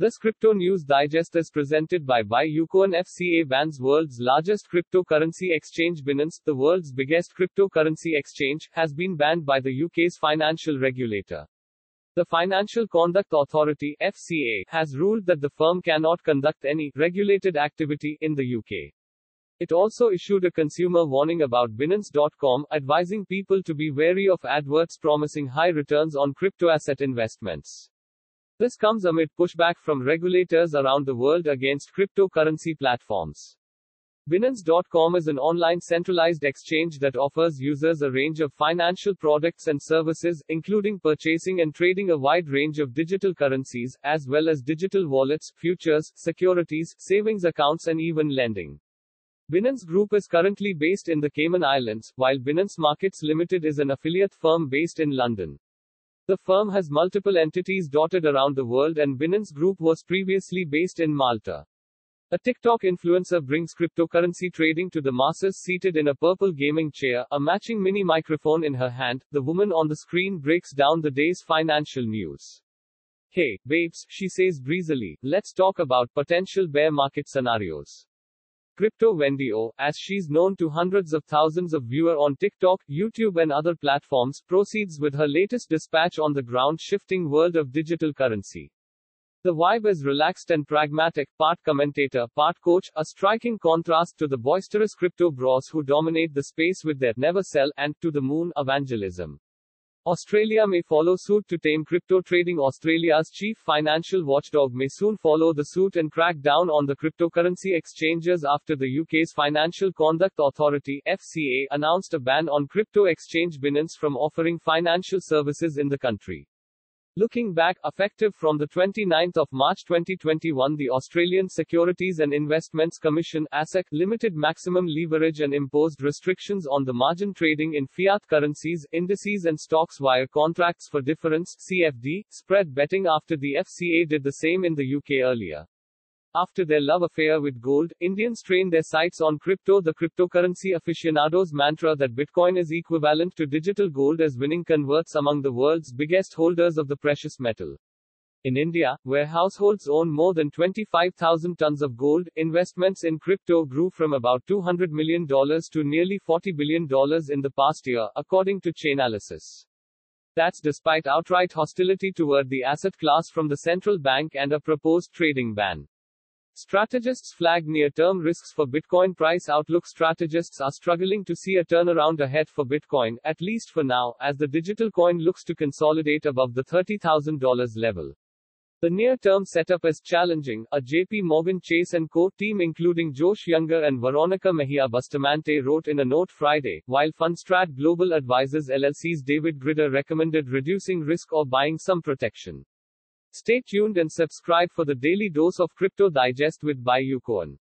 This Crypto News Digest is presented by BuyUcoin FCA bans world's largest cryptocurrency exchange Binance, the world's biggest cryptocurrency exchange, has been banned by the UK's financial regulator. The Financial Conduct Authority FCA has ruled that the firm cannot conduct any regulated activity in the UK. It also issued a consumer warning about Binance.com, advising people to be wary of adverts promising high returns on crypto asset investments. This comes amid pushback from regulators around the world against cryptocurrency platforms. Binance.com is an online centralized exchange that offers users a range of financial products and services, including purchasing and trading a wide range of digital currencies, as well as digital wallets, futures, securities, savings accounts, and even lending. Binance Group is currently based in the Cayman Islands, while Binance Markets Limited is an affiliate firm based in London. The firm has multiple entities dotted around the world and Binance Group was previously based in Malta. A TikTok influencer brings cryptocurrency trading to the masses seated in a purple gaming chair, a matching mini microphone in her hand. The woman on the screen breaks down the day's financial news. Hey, babes, she says breezily, let's talk about potential bear market scenarios. Crypto Wendy O, as she's known to hundreds of thousands of viewers on TikTok, YouTube and other platforms, proceeds with her latest dispatch on the ground-shifting world of digital currency. The vibe is relaxed and pragmatic, part commentator, part coach, a striking contrast to the boisterous crypto bros who dominate the space with their never sell and to the moon evangelism. Australia may follow suit to tame crypto trading. Australia's chief financial watchdog may soon follow the suit and crack down on the cryptocurrency exchanges after the UK's Financial Conduct Authority FCA announced a ban on crypto exchange Binance from offering financial services in the country. Looking back, effective from the 29th of March 2021 the Australian Securities and Investments Commission ASIC limited maximum leverage and imposed restrictions on the margin trading in fiat currencies, indices and stocks via contracts for difference CFD, spread betting after the FCA did the same in the UK earlier. After their love affair with gold, Indians train their sights on crypto. The cryptocurrency aficionados' mantra that Bitcoin is equivalent to digital gold as winning converts among the world's biggest holders of the precious metal. In India, where households own more than 25,000 tons of gold, investments in crypto grew from about $200 million to nearly $40 billion in the past year, according to Chainalysis. That's despite outright hostility toward the asset class from the central bank and a proposed trading ban. Strategists flag near-term risks for Bitcoin price outlook. Strategists are struggling to see a turnaround ahead for Bitcoin, at least for now, as the digital coin looks to consolidate above the $30,000 level. The near-term setup is challenging. A JP Morgan Chase & Co. team including Josh Younger and Veronica Mejia Bustamante wrote in a note Friday, while Fundstrat Global Advisors LLC's David Grider recommended reducing risk or buying some protection. Stay tuned and subscribe for the daily dose of Crypto Digest with BuyUcoin.